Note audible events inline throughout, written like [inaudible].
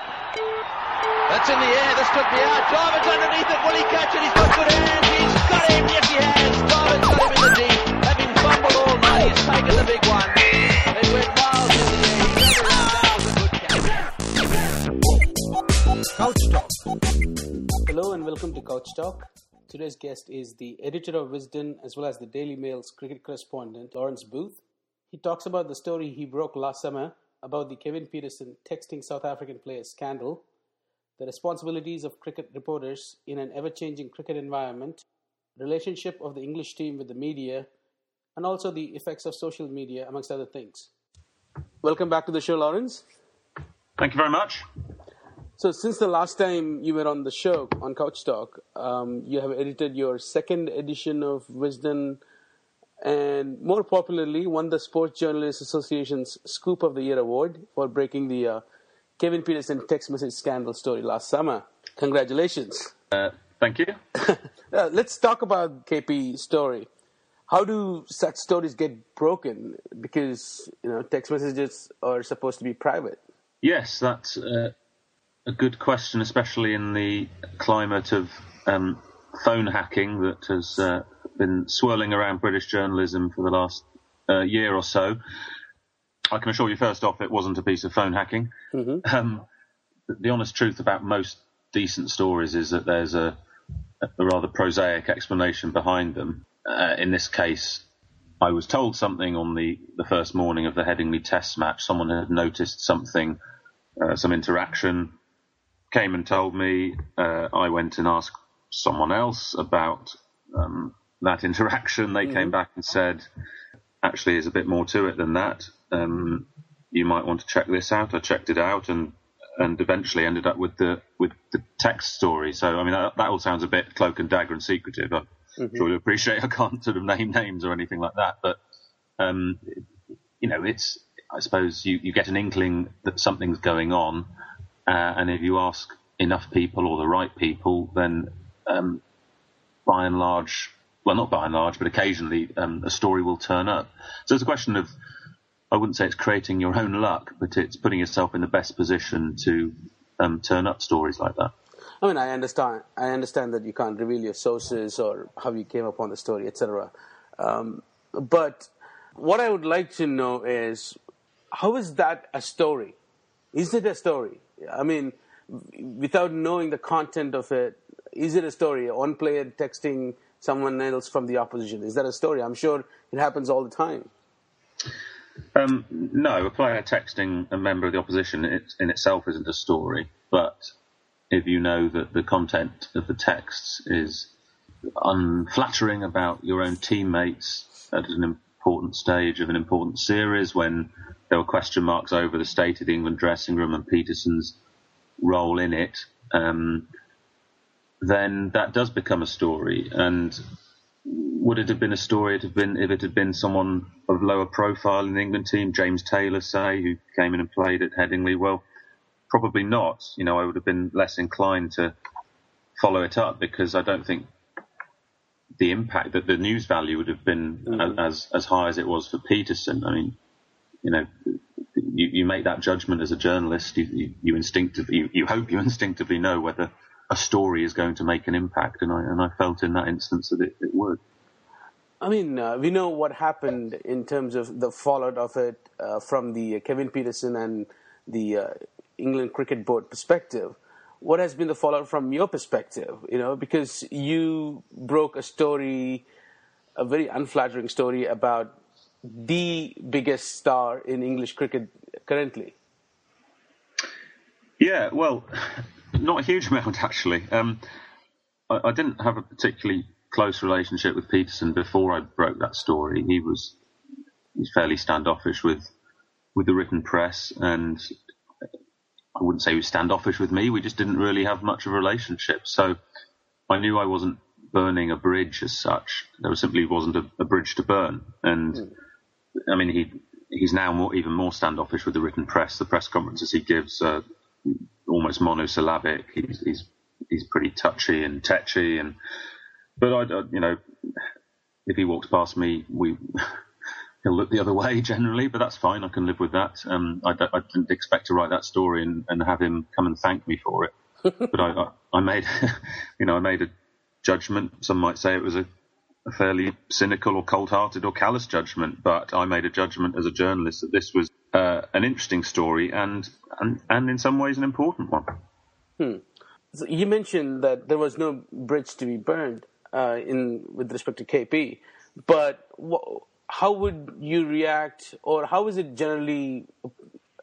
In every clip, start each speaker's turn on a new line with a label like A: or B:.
A: That's in the air. This could be out. Jarvis underneath it. Will he catch it? He's got good hands. He's got him. Yes, he has. Jarvis got him in the deep. Having fumbled all night, he's taken the big one. It went miles in the air. He got a good catch.
B: Couch Talk.
C: Hello and welcome to Couch Talk. Today's guest is the editor of Wisden as well as the Daily Mail's cricket correspondent, Lawrence Booth. He talks about the story he broke last summer about the Kevin Pietersen texting South African players scandal, the responsibilities of cricket reporters in an ever changing cricket environment, relationship of the English team with the media, and also the effects of social media, amongst other things. Welcome back to the show, Lawrence.
D: Thank you very much.
C: So, since the last time you were on the show on Couch Talk, um, you have edited your second edition of Wisden and more popularly won the Sports Journalists Association's Scoop of the Year award for breaking the uh, Kevin Pietersen text message scandal story last summer. Congratulations.
D: Uh, thank you. [laughs]
C: Uh, let's talk about KP story. How do such stories get broken? Because you know text messages are supposed to be private.
D: Yes, that's uh, a good question, especially in the climate of um, phone hacking that has uh, been swirling around British journalism for the last uh, year or so. I can assure you, first off, it wasn't a piece of phone hacking. Um, the, the honest truth about most decent stories is that there's a, a rather prosaic explanation behind them. Uh, in this case, I was told something on the, the first morning of the Headingley Test match. Someone had noticed something, uh, some interaction, came and told me. Uh, I went and asked someone else about um, that [laughs] interaction. They came back and said, actually, there's a bit more to it than that. Um, you might want to check this out. I checked it out and and eventually ended up with the with the text story. So I mean that, that all sounds a bit cloak and dagger and secretive. I'm sure you appreciate I can't sort of name names or anything like that, but um, you know it's I suppose you, you get an inkling that something's going on, uh, and if you ask enough people or the right people, then um, by and large, well, not by and large, but occasionally um, a story will turn up. So it's a question of, I wouldn't say it's creating your own luck, but it's putting yourself in the best position to um, turn up stories like that.
C: I mean, I understand. I understand that you can't reveal your sources or how you came upon the story, etc. Um, but what I would like to know is, how is that a story? Is it a story? I mean, without knowing the content of it, is it a story? One player texting someone else from the opposition. Is that a story? I'm sure it happens all the time.
D: Um, no, a player texting a member of the opposition it, in itself isn't a story, but if you know that the content of the texts is unflattering about your own teammates at an important stage of an important series when there were question marks over the state of the England dressing room and Pietersen's role in it, um, then that does become a story. And would it have been a story it have been if it had been someone of lower profile in the England team, James Taylor, say, who came in and played at Headingley? Well, probably not. You know, I would have been less inclined to follow it up because I don't think the impact that the news value would have been mm. as as high as it was for Pietersen. I mean, you know, you, you make that judgment as a journalist. You, you, you instinctively, you, you hope you [laughs] instinctively know whether a story is going to make an impact, and I and I felt in that instance that it, it would.
C: I mean, uh, we know what happened in terms of the fallout of it uh, from the uh, Kevin Pietersen and the uh, England Cricket Board perspective. What has been the fallout from your perspective? You know, because you broke a story, a very unflattering story about the biggest star in English cricket currently.
D: Yeah, well, not a huge [laughs] amount actually. Um, I, I didn't have a particularly close relationship with Pietersen before I broke that story. He was he's fairly standoffish with with the written press, and I wouldn't say he was standoffish with me. We just didn't really have much of a relationship. So I knew I wasn't burning a bridge as such. There simply wasn't a, a bridge to burn. And I mean, he he's now more, even more standoffish with the written press. The press conferences he gives are almost monosyllabic. He's he's, he's pretty touchy and tetchy. And but I, I, you know, if he walks past me, we [laughs] he'll look the other way [laughs] generally, but that's fine. I can live with that. Um, I, I, didn't expect to write that story and, and, have him come and thank me for it, [laughs] but I, I, made, you know, I made a judgment. Some might say it was a, a fairly cynical or cold-hearted or callous judgment, but I made a judgment as a journalist that this was uh, an interesting story and, and and in some ways an important one.
C: Hmm. So you mentioned that there was no bridge to be burned uh, in with respect to KP, but wh- how would you react, or how is it generally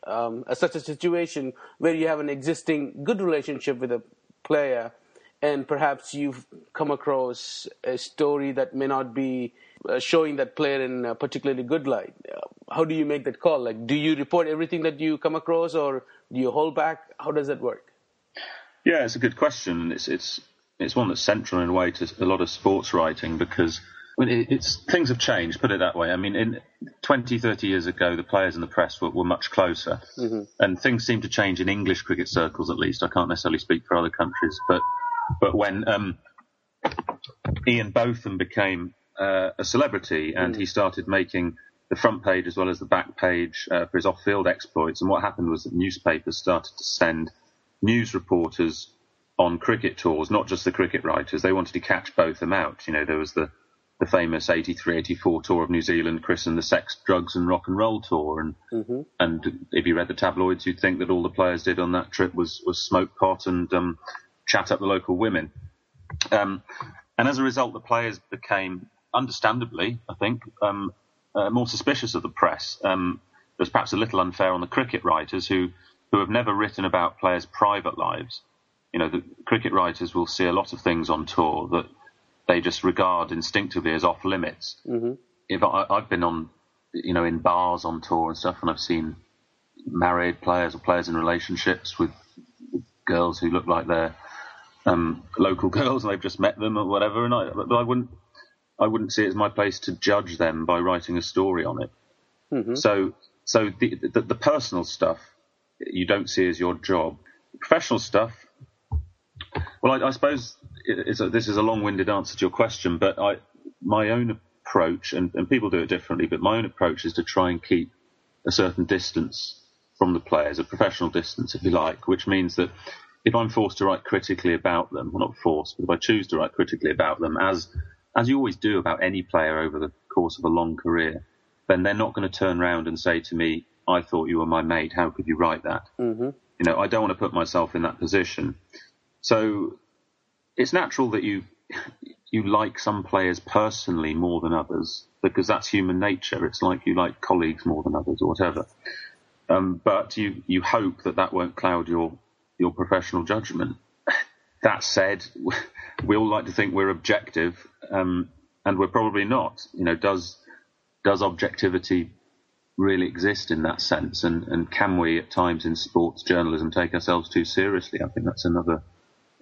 C: um, such a situation where you have an existing good relationship with a player, and perhaps you've come across a story that may not be uh, showing that player in a particularly good light? How do you make that call? Like, do you report everything that you come across, or do you hold back? How does that work?
D: Yeah, it's a good question. It's it's it's one that's central in a way to a lot of sports writing because I mean, it's things have changed. Put it that way. I mean, in 20, 30 years ago, the players and the press were, were much closer, mm-hmm. and things seem to change in English cricket circles. At least I can't necessarily speak for other countries, but but when um, Ian Botham became uh, a celebrity and mm. he started making the front page as well as the back page uh, for his off-field exploits, and what happened was that newspapers started to send news reporters on cricket tours, not just the cricket writers. They wanted to catch both them out. You know, there was the the famous 83 84 tour of New Zealand, christened the Sex, Drugs and Rock and Roll Tour. And mm-hmm. and if you read the tabloids, you'd think that all the players did on that trip was, was smoke pot and um, chat up the local women. Um, and as a result, the players became, understandably, I think, um, uh, more suspicious of the press. Um, it was perhaps a little unfair on the cricket writers who, who have never written about players' private lives. You know, the cricket writers will see a lot of things on tour that they just regard instinctively as off limits. Mm-hmm. If I, have been on, you know, in bars on tour and stuff, and I've seen married players or players in relationships with girls who look like they're um, local [laughs] girls and they've just met them or whatever, and I, but I wouldn't, I wouldn't see it as my place to judge them by writing a story on it. Mm-hmm. So, so the, the, the personal stuff you don't see as your job. Professional stuff, well, I, I suppose a, this is a long-winded answer to your question, but I, my own approach, and, and people do it differently, but my own approach is to try and keep a certain distance from the players, a professional distance, if you like, which means that if I'm forced to write critically about them, well, not forced, but if I choose to write critically about them, as as you always do about any player over the course of a long career, then they're not going to turn around and say to me, "I thought you were my mate. How could you write that?" Mm-hmm. You know, I don't want to put myself in that position. So it's natural that you you like some players personally more than others because that's human nature. It's like you like colleagues more than others or whatever. Um, but you you hope that that won't cloud your your professional judgment. That said, we all like to think we're objective, um, and we're probably not. You know, does does objectivity really exist in that sense? And and can we at times in sports journalism take ourselves too seriously? I think that's another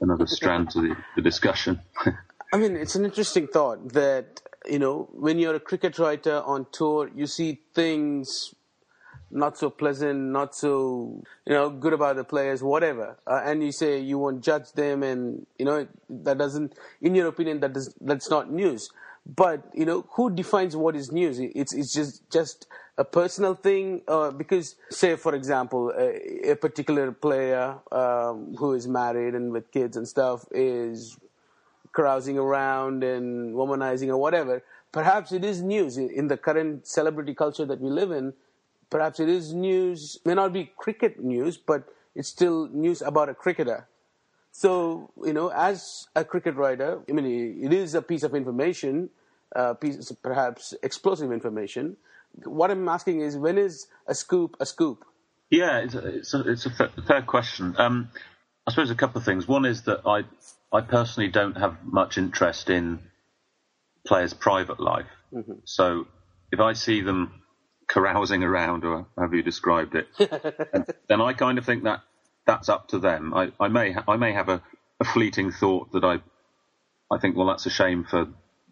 D: another strand to the, the discussion. [laughs]
C: I mean, it's an interesting thought that you know when you're a cricket writer on tour, you see things not so pleasant, not so you know good about the players, whatever, uh, and you say you won't judge them, and you know that doesn't, in your opinion, that does that's not news. But you know who defines what is news? It's it's just just a personal thing uh, because say for example a, a particular player um, who is married and with kids and stuff is carousing around and womanizing or whatever perhaps it is news in the current celebrity culture that we live in perhaps it is news may not be cricket news but it's still news about a cricketer so you know as a cricket writer i mean it is a piece of information uh, piece perhaps explosive information what I'm asking is, when is a scoop a scoop?
D: Yeah, it's a, it's a, it's a fair question. Um, I suppose a couple of things. One is that I I personally don't have much interest in players' private life. Mm-hmm. So if I see them carousing around, or however you described it, [laughs] then I kind of think that that's up to them. I, I may ha- I may have a, a fleeting thought that I I think well that's a shame for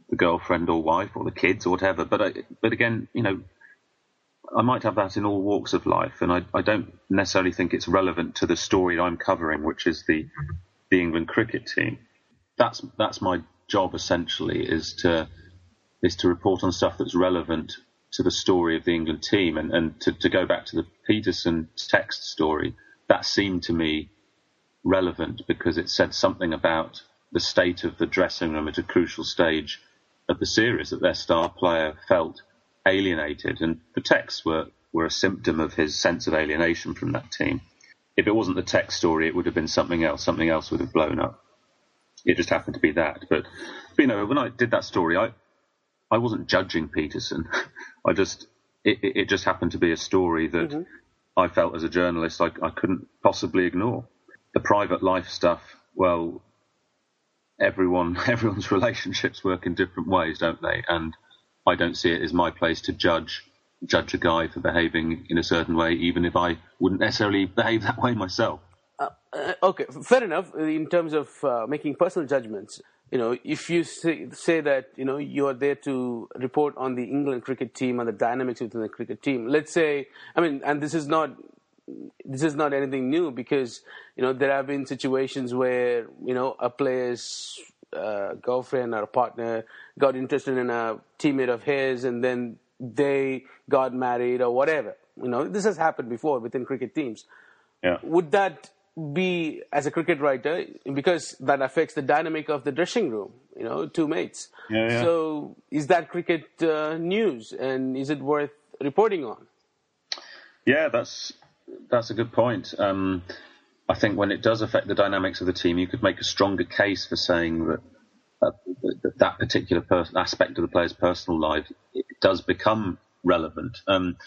D: the girlfriend or wife or the kids or whatever. But I, but again, you know, I might have that in all walks of life, and I, I don't necessarily think it's relevant to the story I'm covering, which is the the England cricket team. That's that's my job essentially is to is to report on stuff that's relevant to the story of the England team. And, and to, to go back to the Pietersen text story, that seemed to me relevant because it said something about the state of the dressing room at a crucial stage of the series that their star player felt alienated. And the texts were, were a symptom of his sense of alienation from that team. If it wasn't the text story, it would have been something else. Something else would have blown up. It just happened to be that. But, you know, when I did that story, I, I wasn't judging Pietersen. [laughs] I just, it, it, just happened to be a story that mm-hmm. I felt as a journalist I, I couldn't possibly ignore. The private life stuff, well, everyone, [laughs] everyone's relationships work in different ways, don't they? And I don't see it as my place to judge judge a guy for behaving in a certain way, even if I wouldn't necessarily behave that way myself.
C: Uh, okay, fair enough. In terms of uh, making personal judgments, you know, if you say, say, that you know you are there to report on the England cricket team and the dynamics within the cricket team, let's say, I mean, and this is not this is not anything new because you know there have been situations where you know a player's uh, girlfriend or a partner got interested in a teammate of his, and then they got married or whatever. You know, this has happened before within cricket teams.
D: Yeah.
C: Would that be as a cricket writer because that affects the dynamic of the dressing room you know two mates.
D: Yeah, yeah.
C: so is that cricket uh, news and is it worth reporting on?
D: Yeah that's that's a good point. Um, i think when it does affect the dynamics of the team you could make a stronger case for saying that uh, that, that particular aspect of the player's personal life does become relevant. Um,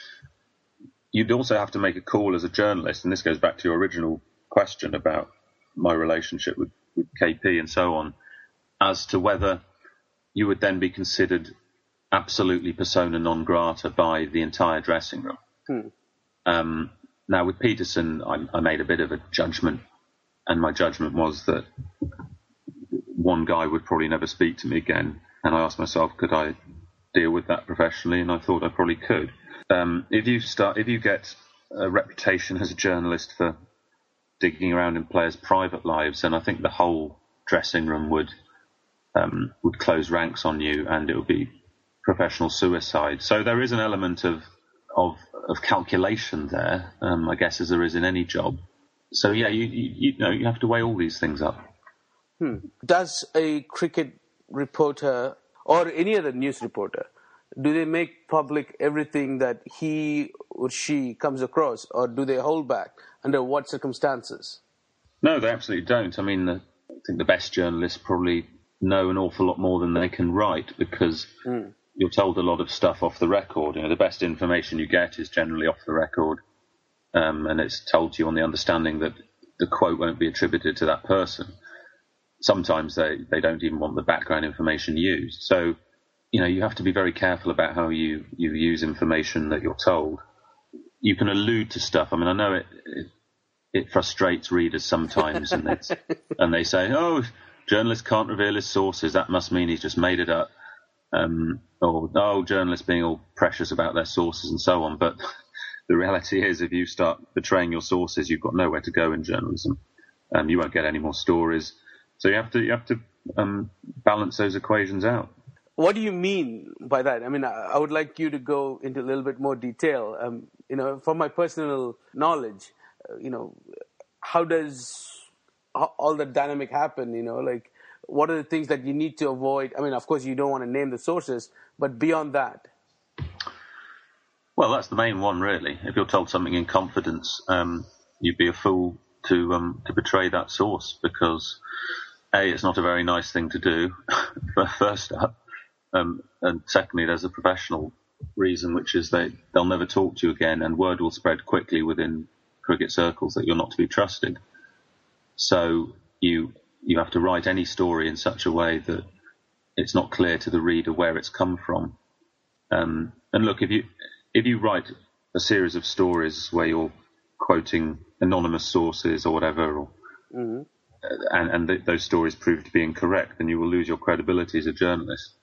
D: you'd also have to make a call as a journalist and this goes back to your original question about my relationship with, with KP and so on, as to whether you would then be considered absolutely persona non grata by the entire dressing room. Hmm. Um, now, with Pietersen, I, I, made a bit of a judgment, and my judgment was that one guy would probably never speak to me again. And I asked myself, could I deal with that professionally? And I thought I probably could. Um, if you start, if you get a reputation as a journalist for digging around in players' private lives, and I think the whole dressing room would um, would close ranks on you, and it would be professional suicide. So there is an element of of, of calculation there, um, I guess, as there is in any job. So yeah, you, you, you know you have to weigh all these things up.
C: Hmm. Does a cricket reporter or any other news reporter do they make public everything that he or she comes across, or do they hold back? Under what circumstances?
D: No, they absolutely don't. I mean, the, I think the best journalists probably know an awful lot more than they can write because mm. you're told a lot of stuff off the record. You know, the best information you get is generally off the record, um, and it's told to you on the understanding that the quote won't be attributed to that person. Sometimes they, they don't even want the background information used. So you know, you have to be very careful about how you, you use information that you're told. You can allude to stuff. I mean, I know it, it, it frustrates readers sometimes and, [laughs] and they say, oh, journalist can't reveal his sources. That must mean he's just made it up. Um, or, oh, journalists being all precious about their sources and so on. But the reality is, if you start betraying your sources, you've got nowhere to go in journalism. Um, you won't get any more stories. So you have to, you have to um, balance those equations out
C: what do you mean by that? I mean, I would like you to go into a little bit more detail. Um, you know, from my personal knowledge, uh, you know, how does all the dynamic happen? You know, like what are the things that you need to avoid? I mean, of course, you don't want to name the sources, but beyond that.
D: Well, that's the main one, really. If you're told something in confidence, um, you'd be a fool to um, to betray that source because a, it's not a very nice thing to do. [laughs] first up, um, and secondly, there's a professional reason, which is they they'll never talk to you again, and word will spread quickly within cricket circles that you're not to be trusted. So you you have to write any story in such a way that it's not clear to the reader where it's come from. Um, and look, if you if you write a series of stories where you're quoting anonymous sources or whatever, or, mm-hmm. and, and th- those stories prove to be incorrect, then you will lose your credibility as a journalist.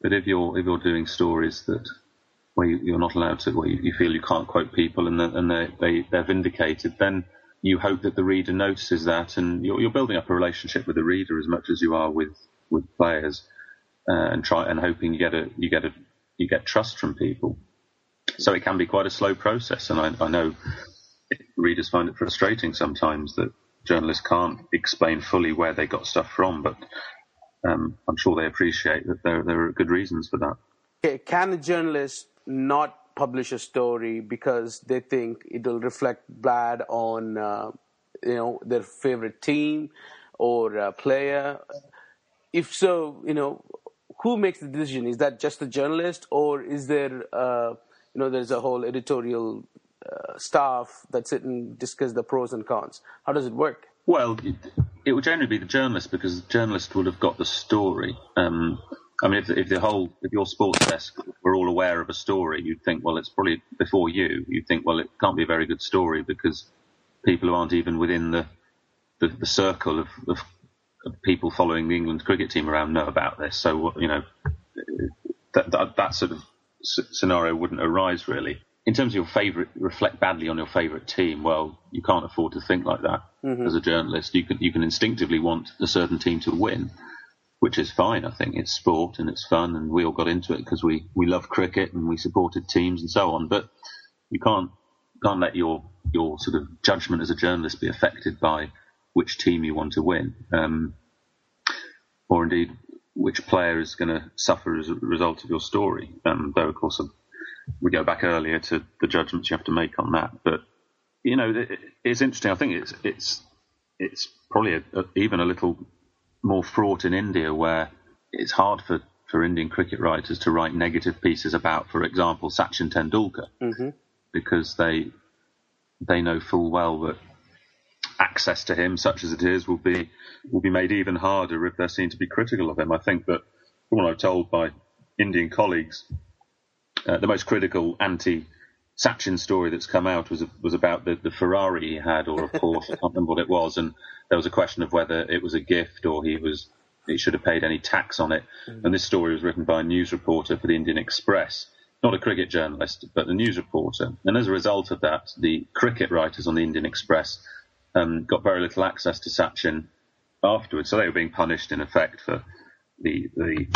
D: But if you're if you're doing stories that where you, are not allowed to, where you, you, feel you can't quote people and, the, and they, they they're vindicated, then you hope that the reader notices that, and you're, you're building up a relationship with the reader as much as you are with with players, uh, and try and hoping you get a you get a you get trust from people. So it can be quite a slow process, and I, I know readers find it frustrating sometimes that journalists can't explain fully where they got stuff from, but um, I'm sure they appreciate that there, there are good reasons for that.
C: Can a journalist not publish a story because they think it'll reflect bad on uh, you know their favorite team or uh, player? If so, you know who makes the decision? Is that just the journalist, or is there uh, you know there's a whole editorial uh, staff that sit and discuss the pros and cons? How does it work?
D: Well, it, would generally be the journalist because the journalist would have got the story. Um, I mean, if, if, the whole, if your sports desk were all aware of a story, you'd think, well, it's probably before you. You'd think, well, it can't be a very good story because people who aren't even within the the, the circle of, of, of, people following the England cricket team around know about this. So, you know, that that, that sort of scenario wouldn't arise really in terms of your favourite, reflect badly on your favourite team. Well, you can't afford to think like that mm-hmm. as a journalist. You can you can instinctively want a certain team to win, which is fine. I think it's sport and it's fun, and we all got into it because we we love cricket and we supported teams and so on. But you can't can't let your your sort of judgment as a journalist be affected by which team you want to win, um, or indeed which player is going to suffer as a result of your story. Um, though, of course, we go back earlier to the judgments you have to make on that. But you know, it's interesting. I think it's it's it's probably a, a, even a little more fraught in India, where it's hard for for Indian cricket writers to write negative pieces about, for example, Sachin Tendulkar, mm-hmm. because they they know full well that access to him, such as it is, will be will be made even harder if they're seen to be critical of him. I think that from what I'm told by Indian colleagues, uh, the most critical anti Sachin story that's come out was was about the, the Ferrari he had or a [laughs] Porsche. I can't remember what it was, and there was a question of whether it was a gift or he was he should have paid any tax on it. Mm. And this story was written by a news reporter for the Indian Express, not a cricket journalist, but a news reporter. And as a result of that, the cricket writers on the Indian Express um, got very little access to Sachin afterwards. So they were being punished in effect for the the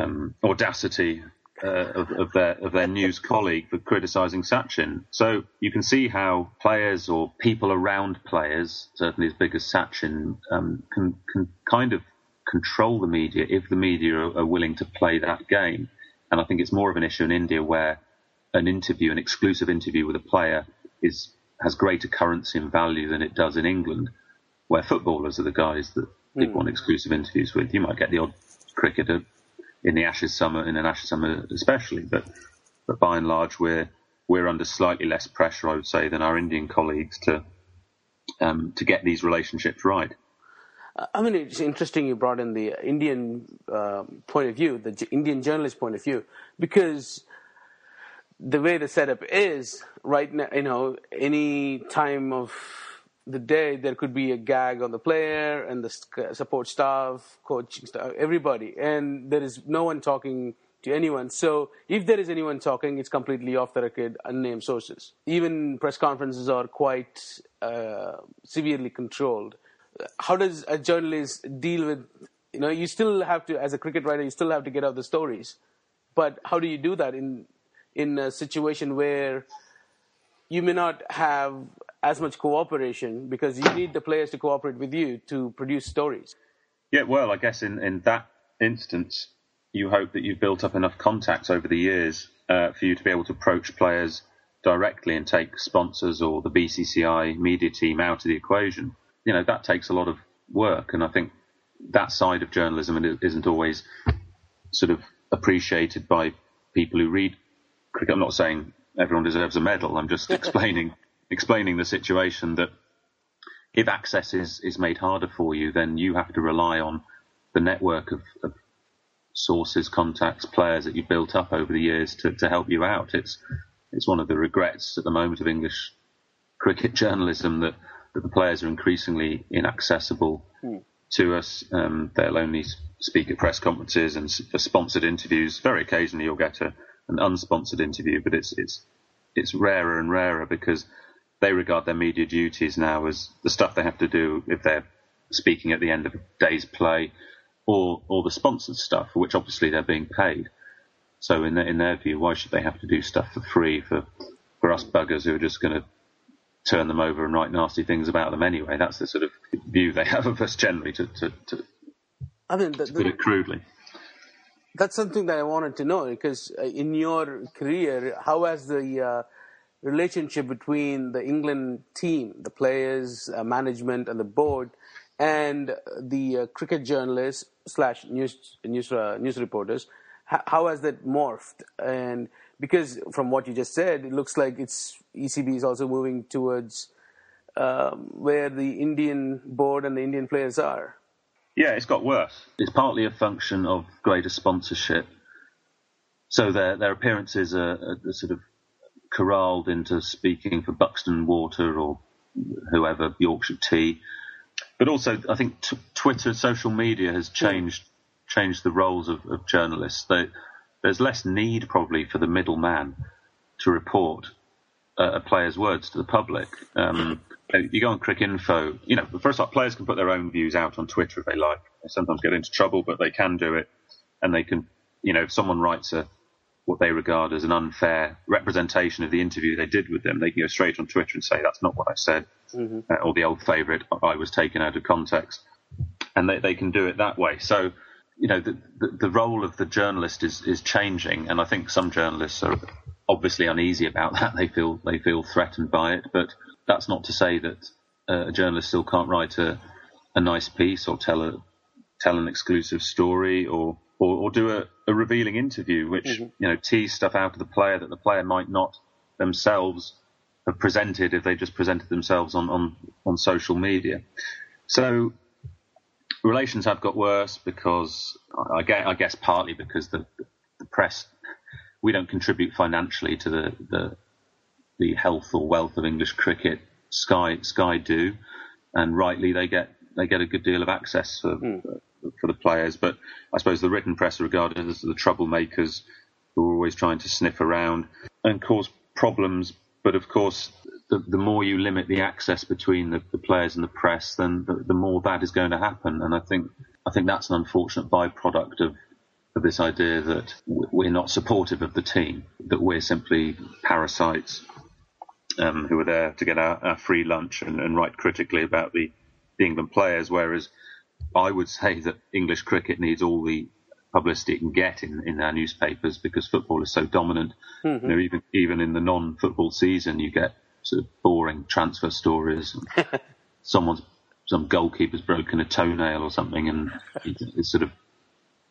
D: um, audacity uh, of, of, their of their news colleague for criticising Sachin. So you can see how players or people around players, certainly as big as Sachin, um, can can kind of control the media if the media are, are, willing to play that game. And I think it's more of an issue in India where an interview, an exclusive interview with a player, is has greater currency and value than it does in England, where footballers are the guys that people mm. want exclusive interviews with. You might get the odd cricketer in the Ashes summer, in an Ashes summer especially. But but by and large, we're we're under slightly less pressure, I would say, than our Indian colleagues to um, to get these relationships right.
C: I mean, it's interesting you brought in the Indian uh, point of view, the Indian journalist point of view, because the way the setup is right now, you know, any time of the day there could be a gag on the player and the support staff, coaching staff, everybody, and there is no one talking to anyone. So if there is anyone talking, it's completely off the record, unnamed sources. Even press conferences are quite uh, severely controlled. How does a journalist deal with? You know, you still have to, as a cricket writer, you still have to get out the stories. But how do you do that in in a situation where you may not have as much cooperation because you need the players to cooperate with you to produce stories.
D: Yeah, well, I guess in, in that instance, you hope that you've built up enough contacts over the years uh, for you to be able to approach players directly and take sponsors or the BCCI media team out of the equation. You know, that takes a lot of work. And I think that side of journalism isn't always sort of appreciated by people who read cricket. I'm not saying everyone deserves a medal. I'm just [laughs] explaining explaining the situation that if access is, is made harder for you, then you have to rely on the network of, of sources, contacts, players that you've built up over the years to, to help you out. It's it's one of the regrets at the moment of English cricket [laughs] journalism that, that the players are increasingly inaccessible mm. to us. Um, they'll only speak at press conferences and for sponsored interviews. Very occasionally you'll get a, an unsponsored interview, but it's it's it's rarer and rarer because they regard their media duties now as the stuff they have to do if they're speaking at the end of a day's play, or or the sponsored stuff, for which obviously they're being paid. So in their, in their view, why should they have to do stuff for free for for us buggers who are just going to turn them over and write nasty things about them anyway? That's the sort of view they have of us generally, to, to, to,
C: I mean, the,
D: to put it crudely.
C: that's something that I wanted to know because uh, in your career, how has the uh, relationship between the England team, the players, uh, management, and the board, and the uh, cricket journalists slash news news uh, news reporters, h- how has that morphed? And because from what you just said, it looks like it's ECB is also moving towards um, where the Indian board and the Indian players are.
D: Yeah, it's got worse. It's partly a function of greater sponsorship. So their their appearances are, are sort of corralled into speaking for Buxton Water or whoever, Yorkshire Tea. But also, I think t- Twitter, social media has changed changed the roles of, of journalists. They, there's less need probably for the middleman to report uh, a player's words to the public. Um, you go on Cricinfo, you know, first off, players can put their own views out on Twitter if they like. They sometimes get into trouble, but they can do it, and they can, you know, if someone writes a what they regard as an unfair representation of the interview they did with them, they can go straight on Twitter and say that's not what I said, mm-hmm. uh, or the old favourite, I was taken out of context, and they, they can do it that way. So, you know, the, the, the role of the journalist is is changing, and I think some journalists are obviously uneasy about [laughs] that. They feel they feel threatened by it, but that's not to say that uh, a journalist still can't write a, a nice piece or tell a tell an exclusive story or or, or do a, a, revealing interview, which mm-hmm. you know tease stuff out of the player that the player might not themselves have presented if they just presented themselves on on, on social media. So relations have got worse because I guess, I guess partly because the, the press we don't contribute financially to the, the the health or wealth of English cricket. Sky Sky do, and rightly they get they get a good deal of access for mm. For the players. But I suppose the written press are regarded as the troublemakers who are always trying to sniff around and cause problems. But of course, the, the more you limit the access between the, the players and the press, then the, the, more that is going to happen. And I think I think that's an unfortunate byproduct of of this idea that we're not supportive of the team, that we're simply parasites um, who are there to get our, our free lunch and, and, write critically about the, the England players. Whereas I would say that English cricket needs all the publicity it can get in, in our newspapers because football is so dominant. Mm-hmm. You know, even even in the non-football season, you get sort of boring transfer stories. [laughs] someone's some goalkeeper's broken a toenail or something, and it's sort of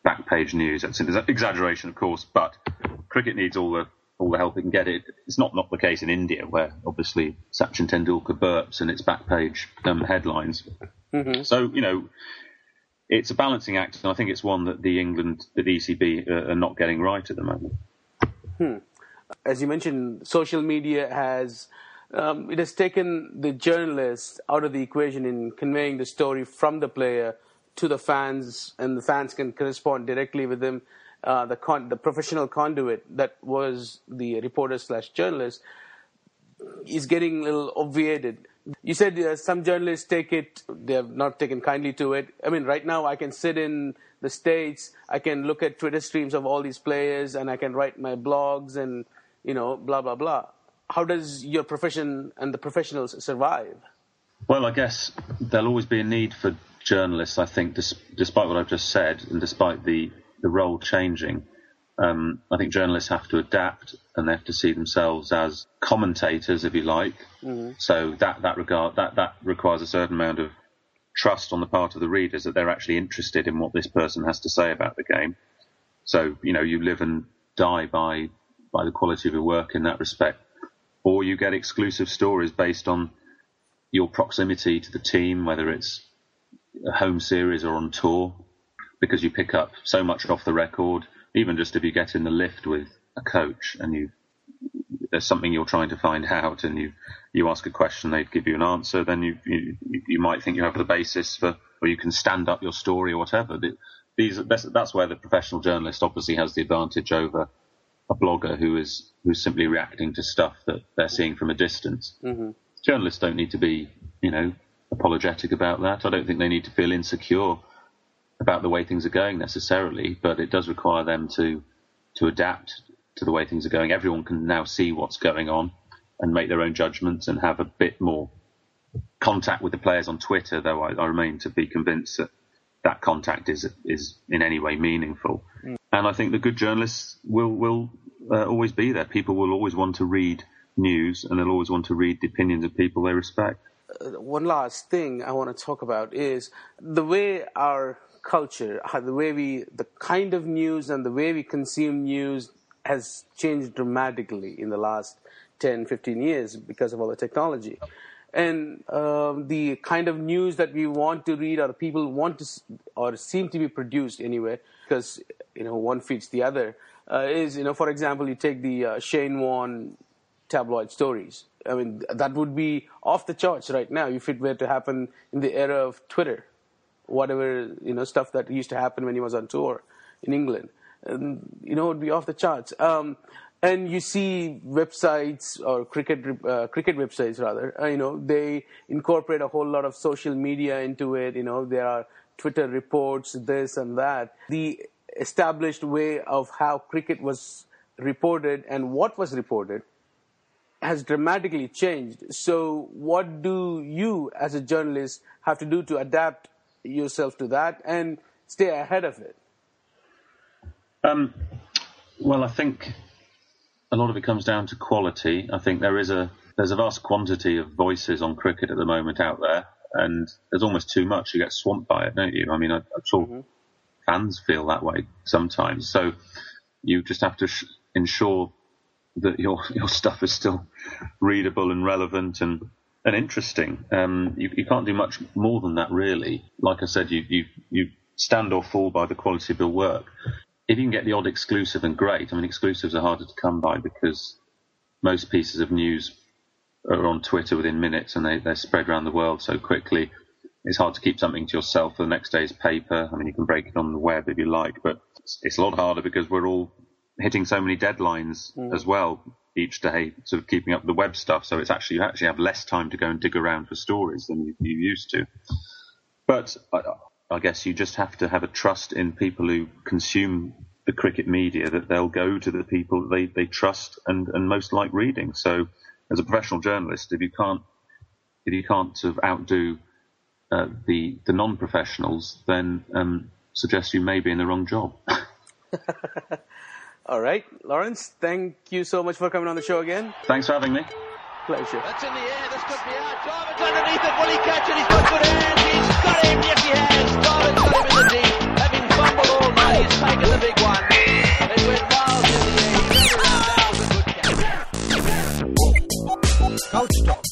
D: back page news. That's an exaggeration, of course, but cricket needs all the all the help it can get. It it's not not the case in India, where obviously Sachin Tendulkar burps and it's back page um, headlines. Mm-hmm. So you know, it's a balancing act, and I think it's one that the England, the ECB, uh, are not getting right at the moment.
C: Hmm. As you mentioned, social media has. Um, it has taken the journalist out of the equation in conveying the story from the player to the fans, and the fans can correspond directly with them uh, the con- the professional conduit that was the reporter slash journalist is getting a little obviated. You said uh, some journalists take it; they have not taken kindly to it. I mean, right now I can sit in the states, I can look at Twitter streams of all these players, and I can write my blogs and you know, blah blah blah. How does your profession and the professionals survive?
D: Well, I guess there'll always be a need for journalists. I think, despite what I've just said, and despite the the role changing. Um, I think journalists have to adapt and they have to see themselves as commentators, if you like. Mm-hmm. So that that regard that that requires a certain amount of trust on the part of the readers that they're actually interested in what this person has to say about the game. So you know you live and die by by the quality of your work in that respect, or you get exclusive stories based on your proximity to the team, whether it's a home series or on tour because you pick up so much off the record. Even just if you get in the lift with a coach and you there's something you're trying to find out and you you ask a question, they'd give you an answer. Then you you, you might think you have the basis for, or you can stand up your story or whatever. These that's, that's where the professional journalist obviously has the advantage over a blogger who is who's simply reacting to stuff that they're seeing from a distance. Mm-hmm. Journalists don't need to be, you know, apologetic about that. I don't think they need to feel insecure about the way things are going necessarily, but it does require them to to adapt to the way things are going. Everyone can now see what's going on and make their own judgments and have a bit more contact with the players on Twitter. Though I, I remain to be convinced that that contact is is in any way meaningful. Mm. And I think the good journalists will will uh, always be there. People will always want to read news, and they'll always want to read the opinions of people they respect.
C: Uh, one last thing I want to talk about is the way our culture, the way we, the kind of news and the way we consume news has changed dramatically in the last 10, 15 years because of all the technology. And um, the kind of news that we want to read or people want to, or seem to be produced anyway, because, you know, one feeds the other, uh, is, you know, for example, you take the uh, Shane Warne tabloid stories. I mean, that would be off the charts right now if it were to happen in the era of Twitter, whatever you know stuff that used to happen when he was on tour in England. And, you know, it would be off the charts. Um, and you see websites or cricket uh, cricket websites rather, uh, you know, they incorporate a whole lot of social media into it. You know, there are Twitter reports, this and that. The established way of how cricket was reported and what was reported has dramatically changed. So, what do you, as a journalist, have to do to adapt yourself to that and stay ahead of it?
D: Um, well, I think a lot of it comes down to quality. I think there is a there's a vast quantity of voices on cricket at the moment out there, and there's almost too much. You get swamped by it, don't you? I mean, I, I'm sure mm-hmm. fans feel that way sometimes. So you just have to sh- ensure that your [laughs] your stuff is still readable and relevant and and interesting. Um, you, you, can't do much more than that, really. Like I said, you you you stand or fall by the quality of your work. If you can get the odd exclusive, and great. I mean, exclusives are harder to come by because most pieces of news are on Twitter within minutes, and they they're spread around the world so quickly. It's hard to keep something to yourself for the next day's paper. I mean, you can break it on the web if you like, but it's, it's a lot harder because we're all hitting so many deadlines mm. as well each day, sort of keeping up the web stuff. So it's actually you actually have less time to go and dig around for stories than you, you used to. But I, I, guess you just have to have a trust in people who consume the cricket media that they'll go to the people they, they trust and, and most like reading. So as a professional journalist, if you can't if you can't sort of outdo uh, the the non-professionals, then um, suggest you may be in the wrong job. [laughs]
C: All right, Lawrence, thank you so much for coming on the show again.
D: Thanks for having me.
C: Pleasure.
A: That's in the air. This could be out. Jarvis underneath it. Will he catch it? He's got good hands. He's got him. Yes, he has. Jarvis got him in the deep. Having fumbled all night, he's taken the big one. Went in the air. He. A good catch. Couch talk.